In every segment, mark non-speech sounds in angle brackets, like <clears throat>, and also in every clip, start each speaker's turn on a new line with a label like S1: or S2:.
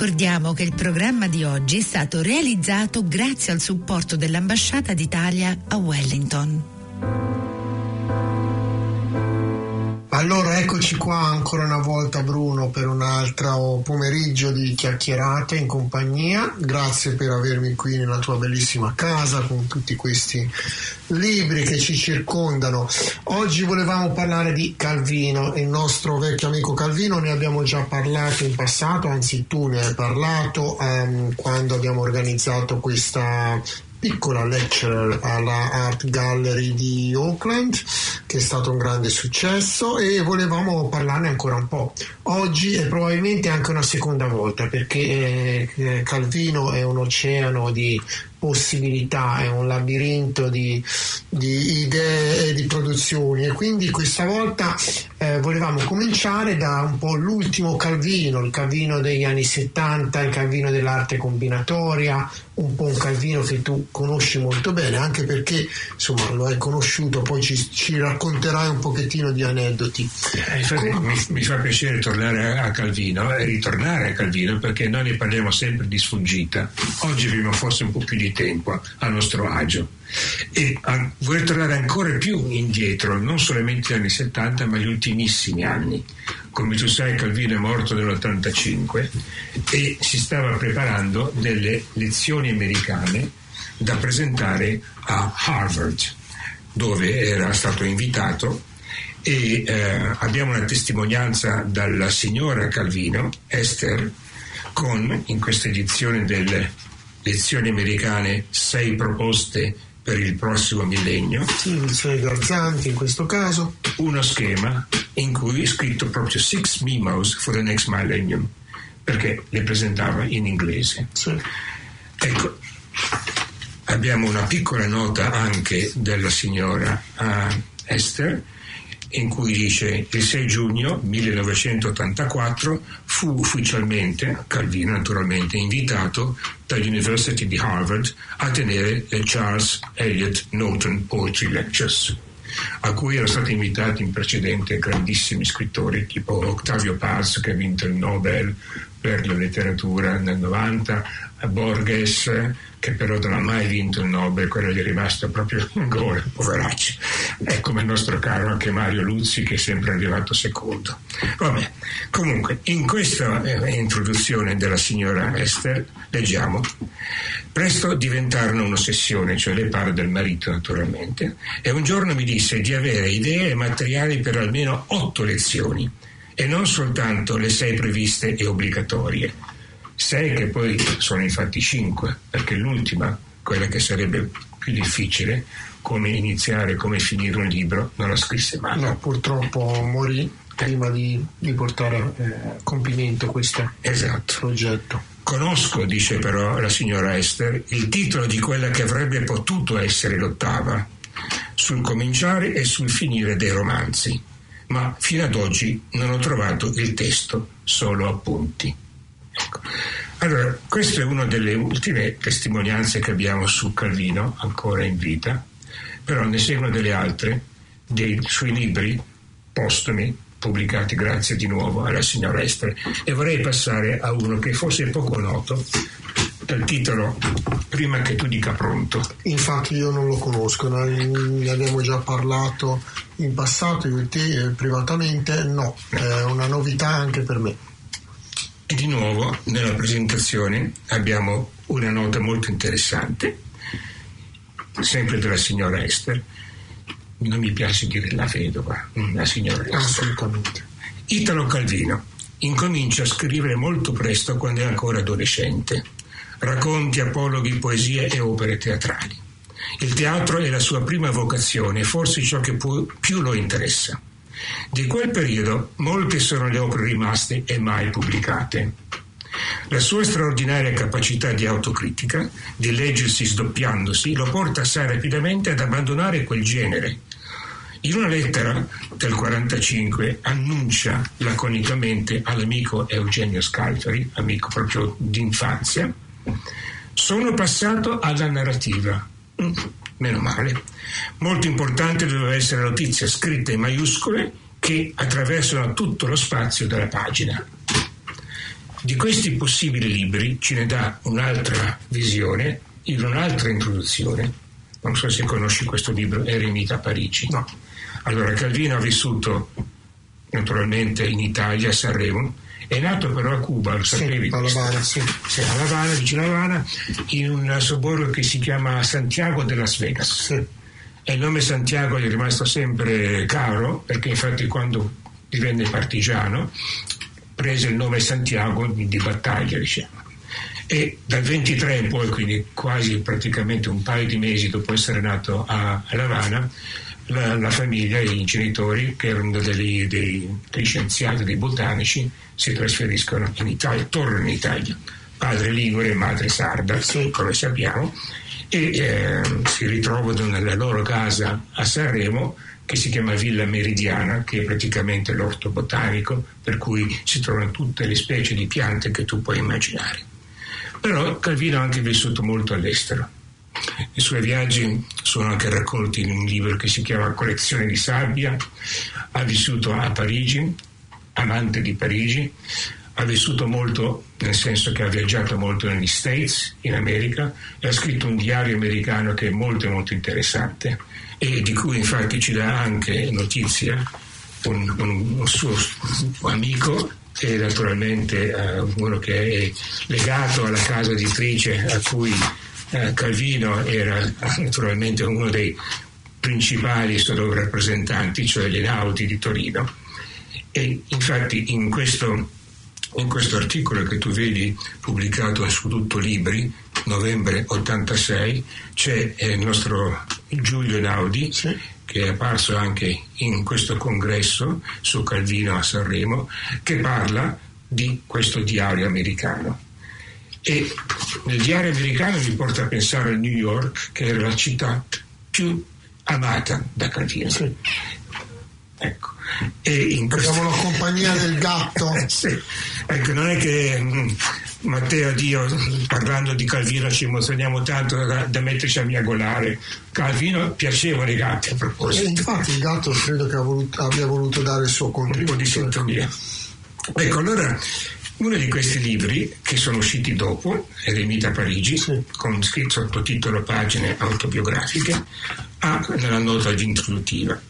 S1: ricordiamo che il programma di oggi è stato realizzato grazie al supporto dell'Ambasciata d'Italia a Wellington.
S2: Eccoci qua ancora una volta Bruno per un altro pomeriggio di chiacchierate in compagnia. Grazie per avermi qui nella tua bellissima casa con tutti questi libri che ci circondano. Oggi volevamo parlare di Calvino, il nostro vecchio amico Calvino, ne abbiamo già parlato in passato, anzi tu ne hai parlato um, quando abbiamo organizzato questa piccola lecture alla Art Gallery di Oakland che è stato un grande successo e volevamo parlarne ancora un po'. Oggi è probabilmente anche una seconda volta perché eh, Calvino è un oceano di possibilità, è un labirinto di, di idee e di produzioni e quindi questa volta eh, volevamo cominciare da un po' l'ultimo Calvino, il Calvino degli anni 70, il Calvino dell'arte combinatoria, un po' un Calvino che tu conosci molto bene, anche perché insomma lo hai conosciuto, poi ci, ci racconterai un pochettino di aneddoti.
S3: Eh, infatti, mi, mi, fa piacere tornare a Calvino e ritornare a Calvino perché noi ne parliamo sempre di sfuggita. Oggi abbiamo forse un po' più di tempo a nostro agio. E a, voler tornare ancora più indietro, non solamente negli anni 70, ma gli ultimissimi anni. Come tu sai, Calvino è morto nell'85 e si stava preparando delle lezioni americane da presentare a Harvard, dove era stato invitato e eh, abbiamo una testimonianza dalla signora Calvino, Esther, con in questa edizione delle lezioni americane, sei proposte per il prossimo millennio.
S2: Sì, sei garzanti in questo caso.
S3: Uno schema in cui è scritto proprio Six Memos for the Next Millennium, perché le presentava in inglese.
S2: Sì.
S3: Ecco, abbiamo una piccola nota anche della signora uh, Esther in cui dice il 6 giugno 1984 fu ufficialmente, Calvino naturalmente, invitato dall'University di Harvard a tenere le Charles Eliot Norton Poetry Lectures a cui erano stati invitati in precedente grandissimi scrittori tipo Octavio Paz che ha vinto il Nobel per la letteratura nel 90, Borges che però non ha mai vinto il Nobel, quello gli è rimasto proprio in gola, poveraccio. È come il nostro caro anche Mario Luzzi che è sempre arrivato secondo. Vabbè, comunque, in questa eh, introduzione della signora Esther leggiamo Presto diventarono un'ossessione, cioè le parla del marito naturalmente, e un giorno mi disse di avere idee e materiali per almeno otto lezioni, e non soltanto le sei previste e obbligatorie sei che poi sono infatti cinque, perché l'ultima, quella che sarebbe più difficile, come iniziare, come finire un libro, non la scrisse mai.
S2: No, purtroppo morì prima di, di portare a eh, compimento questo
S3: esatto.
S2: progetto.
S3: Conosco, dice però la signora Esther, il titolo di quella che avrebbe potuto essere l'ottava, sul cominciare e sul finire dei romanzi, ma fino ad oggi non ho trovato il testo, solo appunti. Ecco. Allora, questa è una delle ultime testimonianze che abbiamo su Calvino, ancora in vita, però ne seguono delle altre, dei suoi libri postumi, pubblicati grazie di nuovo alla signora Esther, e vorrei passare a uno che forse è poco noto, dal titolo Prima che tu dica pronto.
S2: Infatti io non lo conosco, ne abbiamo già parlato in passato, io e te eh, privatamente, no, è una novità anche per me.
S3: E di nuovo nella presentazione abbiamo una nota molto interessante, sempre della signora Esther. Non mi piace dire la vedova, la signora Esther.
S2: Assolutamente.
S3: Italo Calvino incomincia a scrivere molto presto quando è ancora adolescente. Racconti, apologhi, poesie e opere teatrali. Il teatro è la sua prima vocazione, forse ciò che più lo interessa. Di quel periodo molte sono le opere rimaste e mai pubblicate. La sua straordinaria capacità di autocritica, di leggersi sdoppiandosi, lo porta assai rapidamente ad abbandonare quel genere. In una lettera del 1945 annuncia laconicamente all'amico Eugenio Scalfari, amico proprio d'infanzia, sono passato alla narrativa. Mm, meno male. Molto importante doveva essere la notizia scritta in maiuscole che attraversano tutto lo spazio della pagina. Di questi possibili libri ce ne dà un'altra visione in un'altra introduzione. Non so se conosci questo libro, Eremita a Parigi.
S2: No.
S3: Allora, Calvino ha vissuto naturalmente in Italia, a Sanremo, è nato però a Cuba, lo sapevi?
S2: Sì, a Lavana, sì.
S3: sì. a Lavana, vicino a Lavana, in un sobborgo che si chiama Santiago de Las Vegas.
S2: Sì.
S3: E il nome Santiago gli è rimasto sempre caro, perché infatti quando divenne partigiano prese il nome Santiago di, battaglia, diciamo. E dal 23 in poi, quindi quasi praticamente un paio di mesi dopo essere nato a, a Lavana, la, la, famiglia, i genitori, che erano dei, dei, dei, scienziati, dei botanici, si trasferiscono in Italia, tornano in Italia. Padre Ligure e madre Sarda, sì. come sappiamo, e eh, si ritrovano nella loro casa a Sanremo che si chiama Villa Meridiana, che è praticamente l'orto botanico, per cui si trovano tutte le specie di piante che tu puoi immaginare. Però Calvino ha anche vissuto molto all'estero. I suoi viaggi sono anche raccolti in un libro che si chiama Collezione di sabbia. Ha vissuto a Parigi, amante di Parigi, ha vissuto molto nel senso che ha viaggiato molto negli States, in America, e ha scritto un diario americano che è molto molto interessante e di cui infatti ci dà anche notizia un, un, un suo amico e naturalmente uh, uno che è legato alla casa editrice a cui uh, Calvino era naturalmente uno dei principali suoi rappresentanti, cioè gli Einaudi di Torino. E infatti in questo, in questo articolo che tu vedi pubblicato su Tutto Libri, novembre 86, c'è eh, il nostro Giulio Einaudi. Sì che è apparso anche in questo congresso su Calvino a Sanremo, che parla di questo diario americano. E nel diario americano mi porta a pensare a New York, che era la città più amata da Calvino. Sì. Ecco.
S2: E in questo... La compagnia del gatto. <laughs>
S3: sì. Ecco, non è che mm, Matteo e io parlando di Calvino ci emozioniamo tanto da, da metterci a miagolare. Calvino piacevano i gatti a proposito.
S2: E infatti il gatto credo che voluto, abbia voluto dare il suo contributo.
S3: Un po' di sintonia. Ecco, allora uno di questi libri che sono usciti dopo, Eremita Parigi, sì. con scritto sottotitolo pagine autobiografiche, ha nella nota introduttiva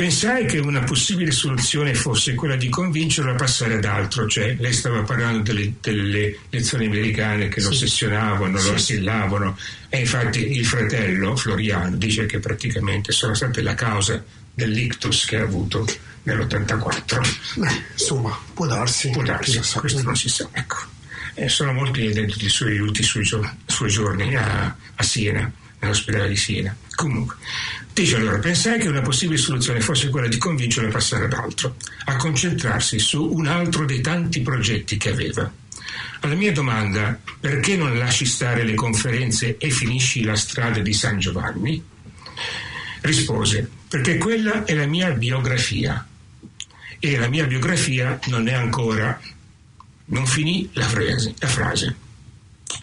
S3: Pensai che una possibile soluzione fosse quella di convincerlo a passare ad altro, cioè lei stava parlando delle, delle lezioni americane che sì. lo ossessionavano, sì. lo assillavano e infatti il fratello Floriano dice che praticamente sono state la causa dell'ictus che ha avuto nell'84.
S2: Beh, insomma, può darsi.
S3: Può darsi, questo non si sa. Ecco. E sono molti i suoi ultimi suoi, giorni a, a Siena, nell'ospedale di Siena. Comunque, Dice allora, pensai che una possibile soluzione fosse quella di convincerlo a passare ad altro, a concentrarsi su un altro dei tanti progetti che aveva. Alla mia domanda, perché non lasci stare le conferenze e finisci la strada di San Giovanni? Rispose, perché quella è la mia biografia e la mia biografia non è ancora... Non finì la frase, la frase.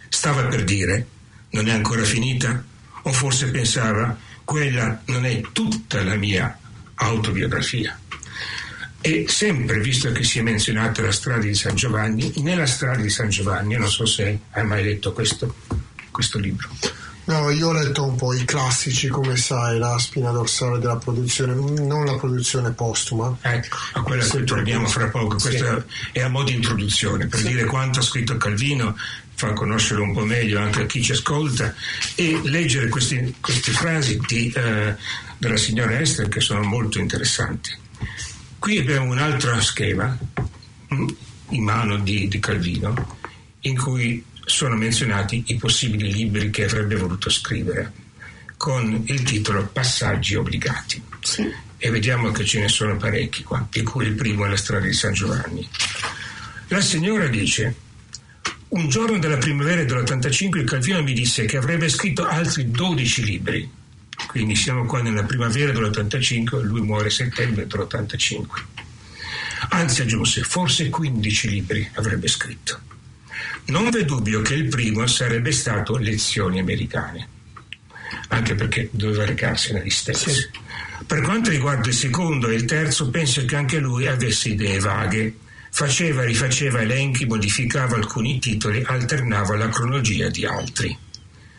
S3: Stava per dire, non è ancora finita? O forse pensava, quella non è tutta la mia autobiografia. E sempre, visto che si è menzionata la strada di San Giovanni, nella strada di San Giovanni, non so se hai mai letto questo, questo libro.
S2: No, io ho letto un po' i classici, come sai, la spina dorsale della produzione, non la produzione postuma.
S3: Ecco, a quella che torniamo fra poco. Questa sì. è a modo di introduzione, per sì. dire quanto ha scritto Calvino far conoscere un po' meglio anche a chi ci ascolta e leggere questi, queste frasi di, eh, della signora Esther che sono molto interessanti. Qui abbiamo un altro schema mm, in mano di, di Calvino in cui sono menzionati i possibili libri che avrebbe voluto scrivere con il titolo Passaggi obbligati. Sì. E vediamo che ce ne sono parecchi qua, di cui il primo è la strada di San Giovanni. La signora dice un giorno della primavera dell'85 il Calvino mi disse che avrebbe scritto altri 12 libri. Quindi siamo qua nella primavera dell'85 e lui muore a settembre dell'85. Anzi aggiunse, forse 15 libri avrebbe scritto. Non v'è dubbio che il primo sarebbe stato Lezioni americane, anche perché doveva recarsi negli stessi. Sì. Per quanto riguarda il secondo e il terzo, penso che anche lui avesse idee vaghe Faceva, rifaceva elenchi, modificava alcuni titoli, alternava la cronologia di altri.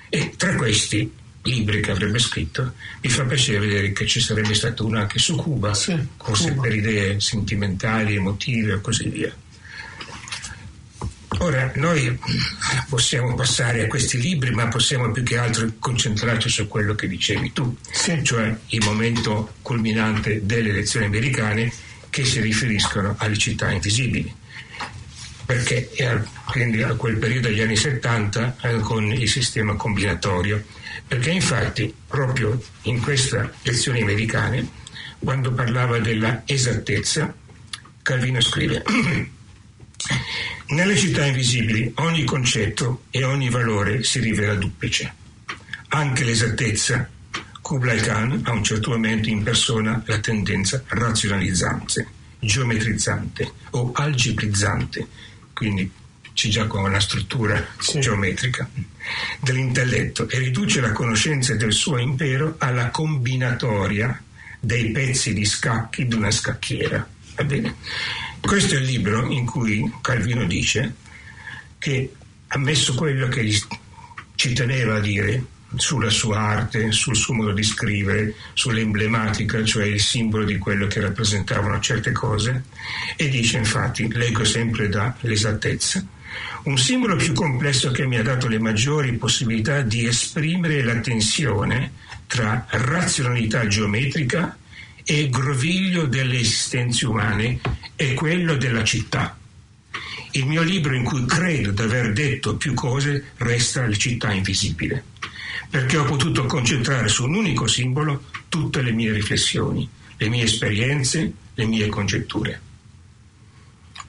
S3: E tra questi libri che avrebbe scritto, mi fa piacere vedere che ci sarebbe stato uno anche su Cuba, sì, forse Cuba. per idee sentimentali, emotive e così via. Ora, noi possiamo passare a questi libri, ma possiamo più che altro concentrarci su quello che dicevi tu, sì. cioè il momento culminante delle elezioni americane che si riferiscono alle città invisibili. Perché quindi a quel periodo degli anni 70 eh, con il sistema combinatorio. Perché infatti proprio in queste elezioni americane, quando parlava della esattezza, Calvino scrive <clears throat> Nelle città invisibili ogni concetto e ogni valore si rivela duplice. Anche l'esattezza. Kublai Khan a un certo momento impersona la tendenza razionalizzante, geometrizzante o algebrizzante, quindi c'è già con una struttura sì. geometrica dell'intelletto e riduce la conoscenza del suo impero alla combinatoria dei pezzi di scacchi di una scacchiera. Va bene? Questo è il libro in cui Calvino dice che ha messo quello che ci teneva a dire sulla sua arte, sul suo modo di scrivere, sull'emblematica, cioè il simbolo di quello che rappresentavano certe cose, e dice infatti, leggo sempre dall'esattezza, un simbolo più complesso che mi ha dato le maggiori possibilità di esprimere la tensione tra razionalità geometrica e groviglio delle esistenze umane è quello della città. Il mio libro in cui credo di aver detto più cose resta La città invisibile, perché ho potuto concentrare su un unico simbolo tutte le mie riflessioni, le mie esperienze, le mie congetture.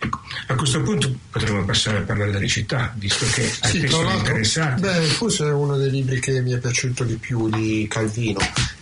S3: Ecco, a questo punto potremmo passare a parlare delle città, visto che sì, persone interessate.
S2: Beh, forse è uno dei libri che mi è piaciuto di più di Calvino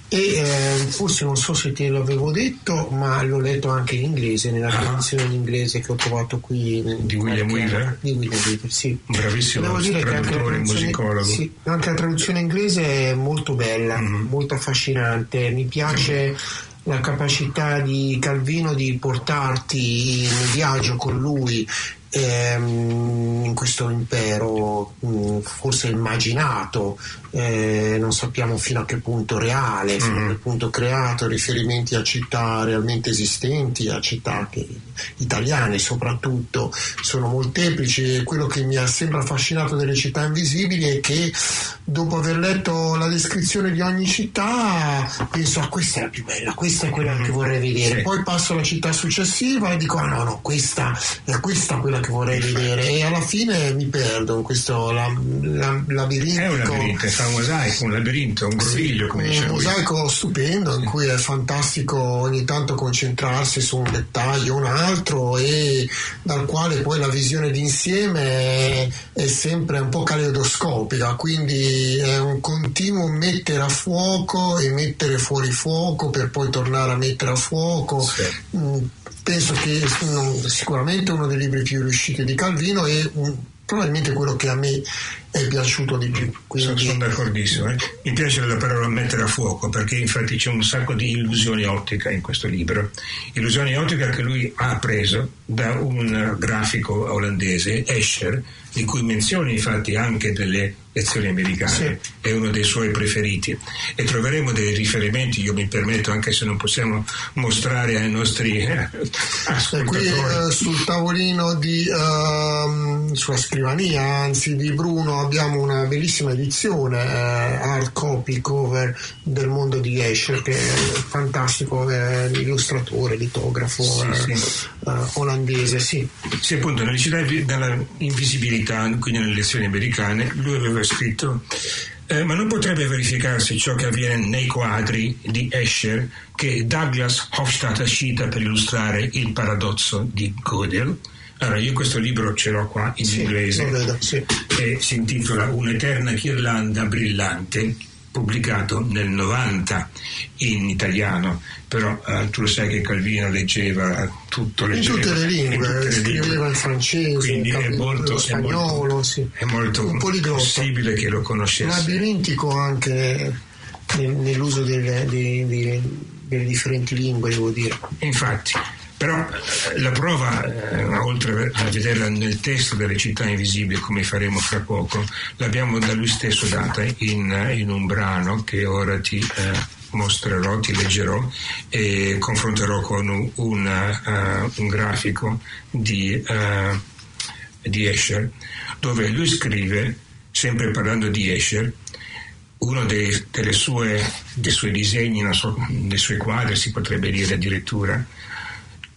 S2: e eh, forse non so se te l'avevo detto ma l'ho letto anche in inglese nella ah. traduzione in inglese che ho trovato qui
S3: di William Wheeler?
S2: di William Wheeler sì
S3: bravissimo Devo dire traduttore musicologo
S2: sì, anche la traduzione inglese è molto bella mm-hmm. molto affascinante mi piace mm-hmm. la capacità di Calvino di portarti in viaggio con lui ehm, in questo impero mh, forse immaginato eh, non sappiamo fino a che punto reale, fino mm-hmm. a che punto creato, riferimenti a città realmente esistenti, a città che, italiane soprattutto, sono molteplici e quello che mi ha sempre affascinato delle città invisibili è che dopo aver letto la descrizione di ogni città penso ah questa è la più bella, questa è quella che mm-hmm. vorrei vedere, poi passo alla città successiva e dico ah no no questa è questa quella che vorrei vedere e alla fine mi perdo in questo la, la, labirinto.
S3: È un un mosaico, un labirinto, un groviglio, sì, come dice
S2: Un mosaico stupendo in cui è fantastico ogni tanto concentrarsi su un dettaglio o un altro e dal quale poi la visione d'insieme è, è sempre un po' caleidoscopica, quindi è un continuo mettere a fuoco e mettere fuori fuoco per poi tornare a mettere a fuoco. Sì. Mm, penso che sicuramente uno dei libri più riusciti di Calvino e probabilmente quello che a me è piaciuto di più.
S3: Quindi... Sono, d'accordissimo. Eh? Mi piace la parola mettere a fuoco perché infatti c'è un sacco di illusione ottica in questo libro. Illusione ottica che lui ha preso da un grafico olandese, Escher, di cui menziona infatti anche delle lezioni americane, sì. è uno dei suoi preferiti e troveremo dei riferimenti, io mi permetto anche se non possiamo mostrare ai nostri eh, <laughs> ascoltatori.
S2: Qui eh, sul tavolino di, uh, sulla scrivania anzi di Bruno abbiamo una bellissima edizione eh, hard copy cover del mondo di Escher che è fantastico, è illustratore, litografo sì, eh, sì. Uh, olandese, sì.
S3: Sì, appunto, nella città della invisibilità, quindi nelle lezioni americane, lui aveva scritto eh, ma non potrebbe verificarsi ciò che avviene nei quadri di Escher che Douglas Hofstadt cita per illustrare il paradosso di Gödel? Allora, io questo libro ce l'ho qua in sì, inglese vedo, sì. e si intitola Un'eterna ghirlanda brillante pubblicato nel 90 in italiano, però eh, tu lo sai che Calvino leggeva tutto, leggeva
S2: in tutte le lingue, scriveva il francese,
S3: quindi
S2: è
S3: molto, lo
S2: spagnolo,
S3: è molto,
S2: sì.
S3: è molto possibile che lo conoscesse.
S2: Labirintico anche nell'uso delle, delle, delle differenti lingue, devo dire.
S3: Infatti, Però eh, la prova, eh, oltre a vederla nel testo delle città invisibili, come faremo fra poco, l'abbiamo da lui stesso data in, in un brano che ora ti eh, mostrerò, ti leggerò e confronterò con un, un, uh, un grafico di, uh, di Escher, dove lui scrive, sempre parlando di Escher, uno dei, sue, dei suoi disegni, so, dei suoi quadri, si potrebbe dire addirittura,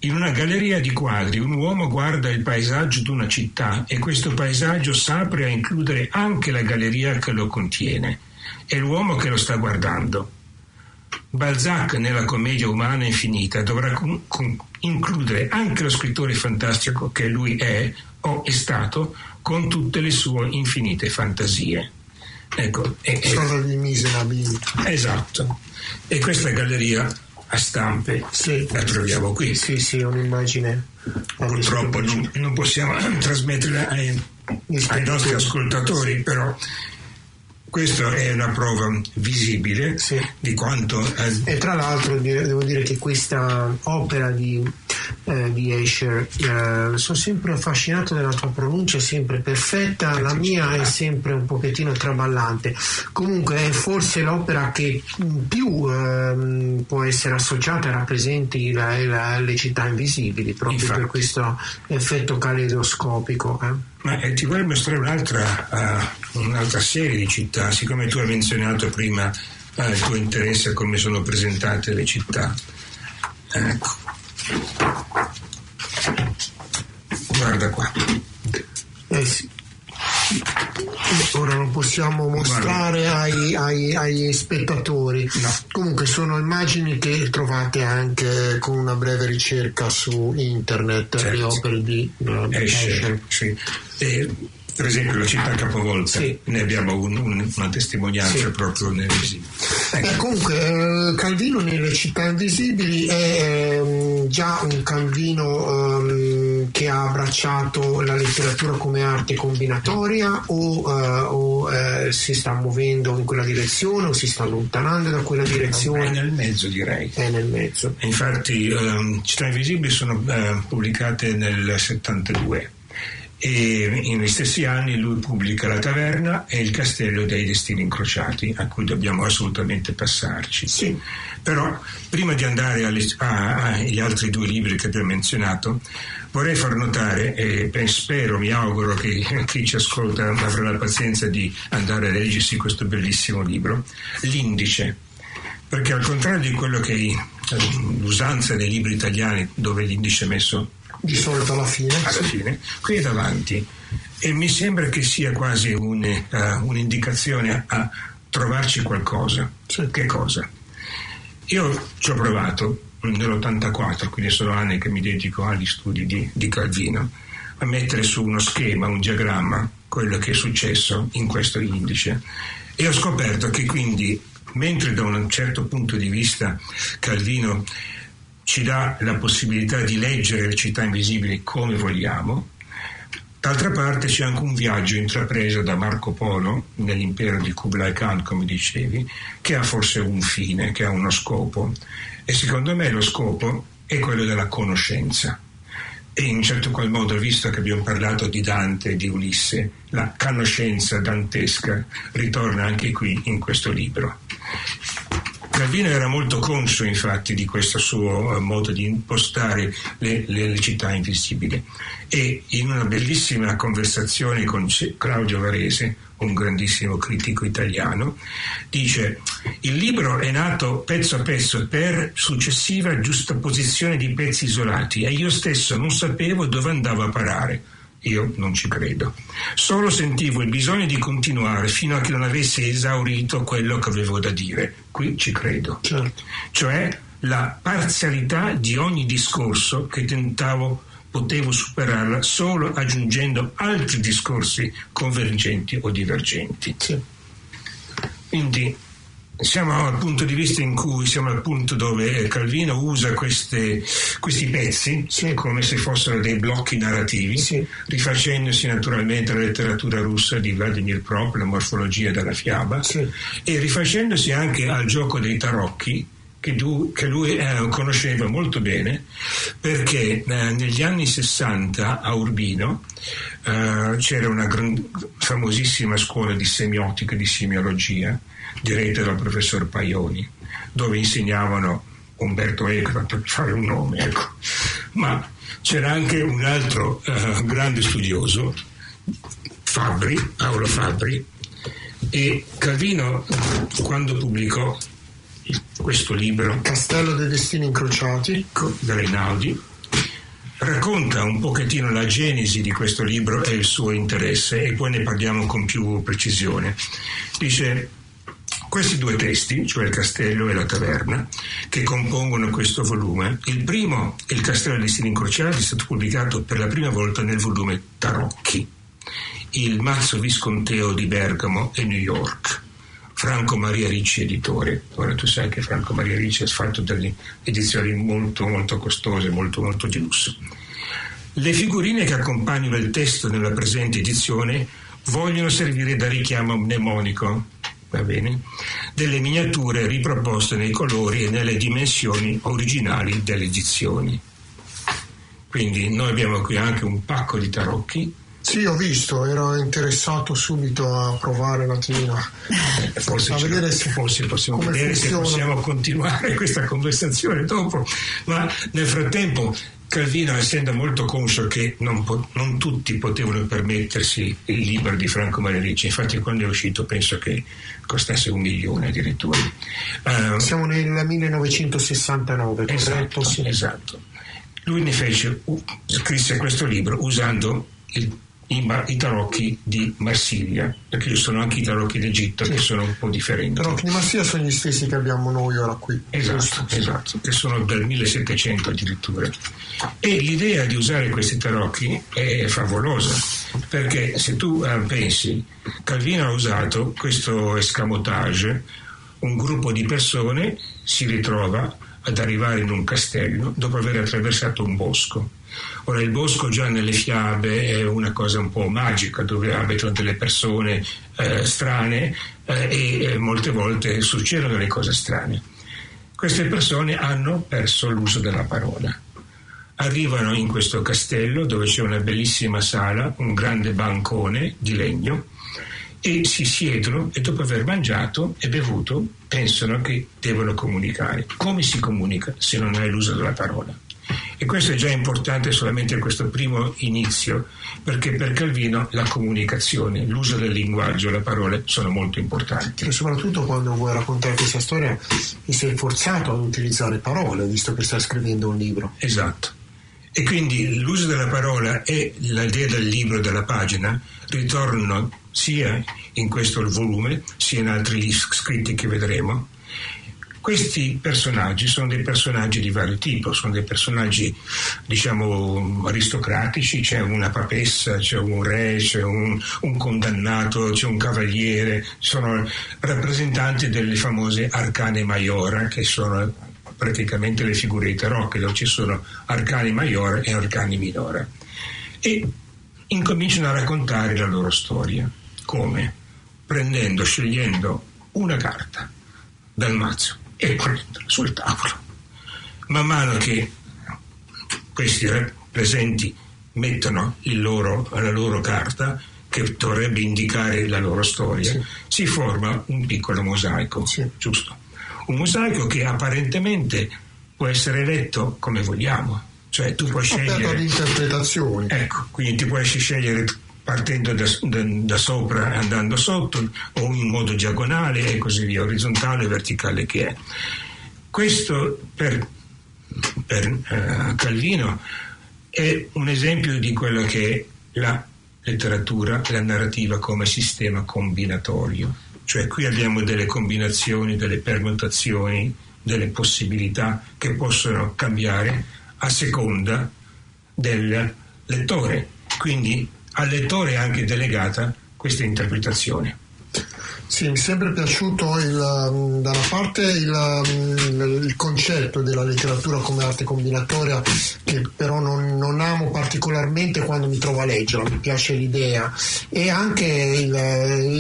S3: in una galleria di quadri un uomo guarda il paesaggio di una città e questo paesaggio s'apre a includere anche la galleria che lo contiene. È l'uomo che lo sta guardando. Balzac nella commedia umana infinita dovrà con, con, includere anche lo scrittore fantastico che lui è o è stato con tutte le sue infinite fantasie.
S2: Ecco, e, Sono gli miserabili.
S3: Esatto. E questa galleria a stampe sì. la troviamo qui.
S2: Sì, sì, un'immagine.
S3: Purtroppo non, non, possiamo trasmetterla ai, ai nostri ascoltatori, però questa è una prova visibile sì. di quanto...
S2: E tra l'altro devo dire che questa opera di, eh, di Escher, eh, sono sempre affascinato dalla tua pronuncia, sempre perfetta, la mia è sempre un pochettino traballante. Comunque è forse l'opera che più eh, può essere associata e rappresenti la, la, le città invisibili, proprio Infatti. per questo effetto caleidoscopico.
S3: Ma eh, ti vorrei mostrare un'altra, uh, un'altra, serie di città, siccome tu hai menzionato prima uh, il tuo interesse a come sono presentate le città. Ecco. Guarda qua.
S2: Eh sì. Ora possiamo mostrare ai, ai, agli spettatori. No. Comunque sono immagini che trovate anche con una breve ricerca su internet, certo. le opere di uh,
S3: Escher. Sì. E, per esempio la città capovolta, sì. ne abbiamo un, un, una testimonianza sì. proprio nel visibile.
S2: Ecco. Comunque eh, Calvino nelle città invisibili è eh, già un Calvino eh, che ha abbracciato la letteratura come arte combinatoria o, eh, o si sta muovendo in quella direzione o si sta allontanando da quella direzione?
S3: È nel mezzo direi.
S2: È nel mezzo.
S3: Infatti ehm, Città Invisibili sono pubblicate nel 72 e negli stessi anni lui pubblica La Taverna e Il Castello dei Destini Incrociati, a cui dobbiamo assolutamente passarci.
S2: Sì.
S3: Però prima di andare agli altri due libri che abbiamo menzionato, vorrei far notare, e spero, mi auguro che <laughs> chi ci ascolta avrà la pazienza di andare a leggersi questo bellissimo libro, L'indice. Perché al contrario di quello che è l'usanza dei libri italiani dove l'indice è messo
S2: di solito alla fine.
S3: Alla fine, qui è davanti. E mi sembra che sia quasi un, uh, un'indicazione a trovarci qualcosa.
S2: Sì.
S3: Che cosa? Io ci ho provato nell'84, quindi sono anni che mi dedico agli studi di, di Calvino, a mettere su uno schema, un diagramma, quello che è successo in questo indice. E ho scoperto che quindi, mentre da un certo punto di vista Calvino ci dà la possibilità di leggere le città invisibili come vogliamo. D'altra parte c'è anche un viaggio intrapreso da Marco Polo nell'impero di Kublai Khan, come dicevi, che ha forse un fine, che ha uno scopo. E secondo me lo scopo è quello della conoscenza. E in certo qual modo, visto che abbiamo parlato di Dante e di Ulisse, la conoscenza dantesca ritorna anche qui in questo libro. Calvino era molto conscio infatti di questo suo eh, modo di impostare le, le, le città invisibili e in una bellissima conversazione con Claudio Varese, un grandissimo critico italiano, dice il libro è nato pezzo a pezzo per successiva giustaposizione di pezzi isolati e io stesso non sapevo dove andavo a parare. Io non ci credo. Solo sentivo il bisogno di continuare fino a che non avessi esaurito quello che avevo da dire. Qui ci credo.
S2: Certo.
S3: Cioè la parzialità di ogni discorso che tentavo potevo superarla solo aggiungendo altri discorsi convergenti o divergenti.
S2: Sì.
S3: Quindi siamo al punto di vista in cui siamo al punto dove Calvino usa queste, questi pezzi
S2: sì.
S3: come se fossero dei blocchi narrativi,
S2: sì.
S3: rifacendosi naturalmente alla letteratura russa di Vladimir Prop, la morfologia della fiaba,
S2: sì.
S3: e rifacendosi anche al gioco dei tarocchi che, du, che lui eh, conosceva molto bene perché eh, negli anni 60 a Urbino eh, c'era una gran, famosissima scuola di semiotica e di semiologia diretta dal professor Paioni dove insegnavano Umberto Eco, per fare un nome, ecco. ma c'era anche un altro eh, grande studioso, Fabri, Paolo Fabri, e Calvino quando pubblicò questo libro
S2: Castello dei destini incrociati
S3: ecco, da Reinaudi racconta un pochettino la genesi di questo libro e il suo interesse e poi ne parliamo con più precisione. Dice questi due testi, cioè il castello e la taverna, che compongono questo volume, il primo, Il castello dei destini incrociati, è stato pubblicato per la prima volta nel volume Tarocchi, il mazzo visconteo di Bergamo e New York. Franco Maria Ricci editore. Ora tu sai che Franco Maria Ricci ha fatto delle edizioni molto molto costose, molto molto di lusso. Le figurine che accompagnano il testo nella presente edizione vogliono servire da richiamo mnemonico, delle miniature riproposte nei colori e nelle dimensioni originali delle edizioni. Quindi noi abbiamo qui anche un pacco di tarocchi
S2: sì, ho visto, ero interessato subito a provare un attimino
S3: forse a vedere se, forse possiamo vedere funziona. se possiamo continuare <laughs> questa conversazione dopo, ma nel frattempo Calvino, essendo molto conscio che non, po- non, tutti potevano permettersi il libro di Franco Maria Ricci, infatti quando è uscito penso che costasse un milione addirittura.
S2: Uh, Siamo nel 1969,
S3: esatto,
S2: corretto?
S3: Sì. Esatto. Lui ne fece, uh, scrisse questo libro usando il i, i tarocchi di Marsiglia, perché ci sono anche i tarocchi d'Egitto sì. che sono un po' differenti.
S2: I tarocchi di Marsiglia sono gli stessi che abbiamo noi ora qui.
S3: Esatto, esatto, che sono del 1700 addirittura. E l'idea di usare questi tarocchi è favolosa, perché se tu eh, pensi, Calvino ha usato questo escamotage, un gruppo di persone si ritrova ad arrivare in un castello dopo aver attraversato un bosco Ora il bosco già nelle fiabe è una cosa un po' magica dove abitano delle persone eh, strane eh, e eh, molte volte succedono delle cose strane. Queste persone hanno perso l'uso della parola. Arrivano in questo castello dove c'è una bellissima sala, un grande bancone di legno e si siedono e dopo aver mangiato e bevuto pensano che devono comunicare. Come si comunica se non hai l'uso della parola? E questo è già importante solamente in questo primo inizio, perché per Calvino la comunicazione, l'uso del linguaggio, le parole sono molto importanti.
S2: E soprattutto quando vuoi raccontare questa storia ti sei forzato ad utilizzare parole, visto che stai scrivendo un libro.
S3: Esatto. E quindi l'uso della parola e l'idea del libro e della pagina ritornano sia in questo volume, sia in altri scritti che vedremo, questi personaggi sono dei personaggi di vario tipo, sono dei personaggi diciamo aristocratici, c'è una papessa, c'è un re, c'è un, un condannato, c'è un cavaliere, sono rappresentanti delle famose arcane maiora che sono praticamente le figure di tarocche dove ci sono arcani maiore e arcani minore e incominciano a raccontare la loro storia. Come? prendendo, scegliendo una carta dal mazzo e prenderla sul tavolo. Man mano che questi presenti mettono loro, la loro carta, che dovrebbe indicare la loro storia, sì. si forma un piccolo mosaico, sì. giusto? Un mosaico che apparentemente può essere letto come vogliamo, cioè tu puoi scegliere...
S2: interpretazioni.
S3: Ecco, quindi ti puoi scegliere partendo da, da, da, sopra e andando sotto, o in modo diagonale e così via, orizzontale e verticale che è. Questo per, per uh, Calvino è un esempio di quello che è la letteratura, la narrativa come sistema combinatorio. Cioè qui abbiamo delle combinazioni, delle permutazioni, delle possibilità che possono cambiare a seconda del lettore. Quindi al lettore è anche delegata questa interpretazione.
S2: Sì, mi è sempre piaciuto il, mm, da una parte il, mm, il, concetto della letteratura come arte combinatoria che però non, non, amo particolarmente quando mi trovo a leggerla, mi piace l'idea e anche il,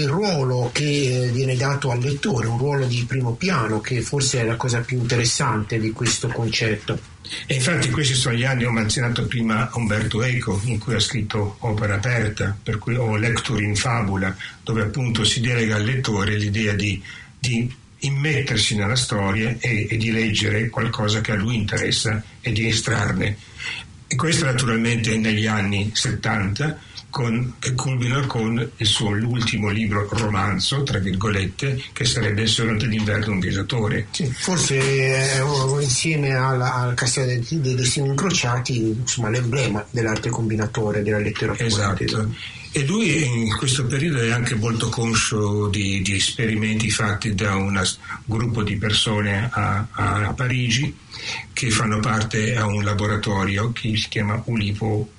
S2: il, ruolo che viene dato al lettore, un ruolo di primo piano che forse è la cosa più interessante di questo concetto.
S3: E infatti questi sono gli anni, ho menzionato prima Umberto Eco, in cui ha scritto opera aperta, per cui ho lecture in fabula, dove appunto si delega al lettore l'idea di, di immettersi nella storia e, e, di leggere qualcosa che a lui interessa e di estrarne. E questo naturalmente negli anni 70 con, che culmina con il suo ultimo libro romanzo, tra virgolette, che sarebbe Il sonno d'inverno un viaggiatore.
S2: Sì, forse eh, insieme alla, al Castello dei, dei Destini Incrociati, insomma, l'emblema dell'arte combinatoria della letteratura.
S3: Esatto. E lui in questo periodo è anche molto conscio di, di esperimenti fatti da un gruppo di persone a, a, a Parigi che fanno parte a un laboratorio che si chiama Ulipo.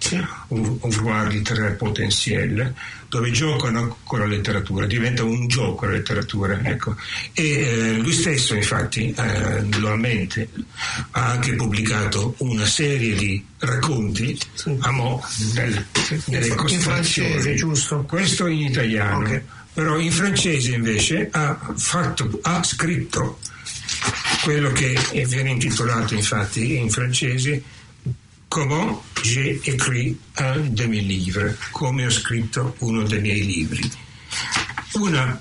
S3: Ouvroir Littéraire Potentiel, dove giocano con la letteratura, diventa un gioco la letteratura. Ecco. E eh, lui stesso infatti eh, lo ammette, ha anche pubblicato una serie di racconti sì. a mo' del, delle in,
S2: in francese, giusto?
S3: Questo in italiano. Okay. Però in francese invece ha, fatto, ha scritto quello che viene intitolato infatti in francese Comment j'ai écrit un de mes livres, come ho scritto uno dei miei libri. Una,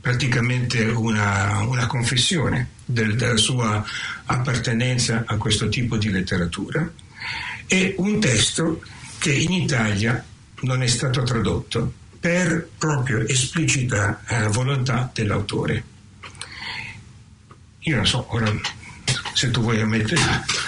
S3: praticamente una, una confessione del, della sua appartenenza a questo tipo di letteratura e un testo che in Italia non è stato tradotto per proprio esplicita eh, volontà dell'autore. Io non so, ora se tu vuoi ammettere,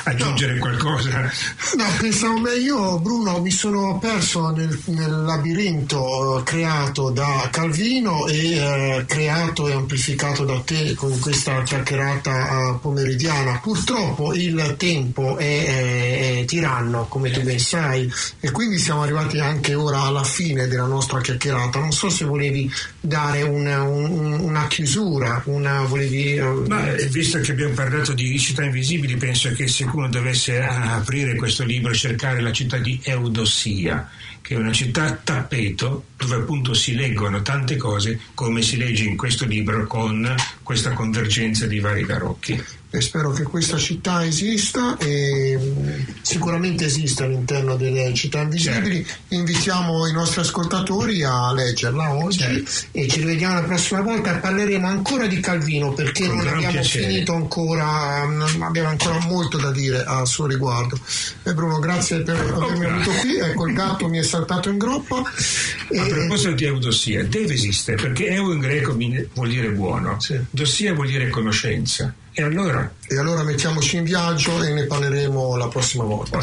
S3: aggiungere no. qualcosa.
S2: No, pensavo beh, io Bruno mi sono perso nel, nel labirinto eh, creato da Calvino e eh, creato e amplificato da te con questa chiacchierata eh, pomeridiana. Purtroppo il tempo è, è, è, tiranno, come tu ben sai, e quindi siamo arrivati anche ora alla fine della nostra chiacchierata. Non so se volevi dare una, un, una chiusura, una volevi... Eh,
S3: Ma visto che abbiamo parlato di città invisibili, penso che se uno dovesse aprire questo libro e cercare la città di Eudossia, che è una città tappeto dove appunto si leggono tante cose come si legge in questo libro con questa convergenza di vari barocchi
S2: e spero che questa città esista e mm, sicuramente esiste all'interno delle città invisibili. Certo. Invitiamo i nostri ascoltatori a leggerla oggi certo. e ci rivediamo la prossima volta. Parleremo ancora di Calvino perché Con non abbiamo piacere. finito ancora, mm, abbiamo ancora molto da dire a suo riguardo. E Bruno, grazie per avermi oh, avuto qui. Ecco, il gatto mi è saltato in groppa.
S3: A proposito di eudossia, deve esistere perché eu in greco vuol dire buono, sì. dossia vuol dire conoscenza. E allora?
S2: E allora mettiamoci in viaggio e ne parleremo la prossima volta.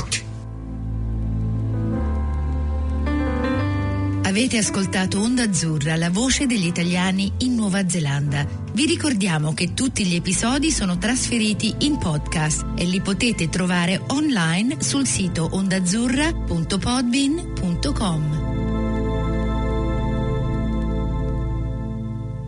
S1: Avete ascoltato Onda Azzurra, la voce degli italiani in Nuova Zelanda. Vi ricordiamo che tutti gli episodi sono trasferiti in podcast e li potete trovare online sul sito ondazzurra.podbean.com.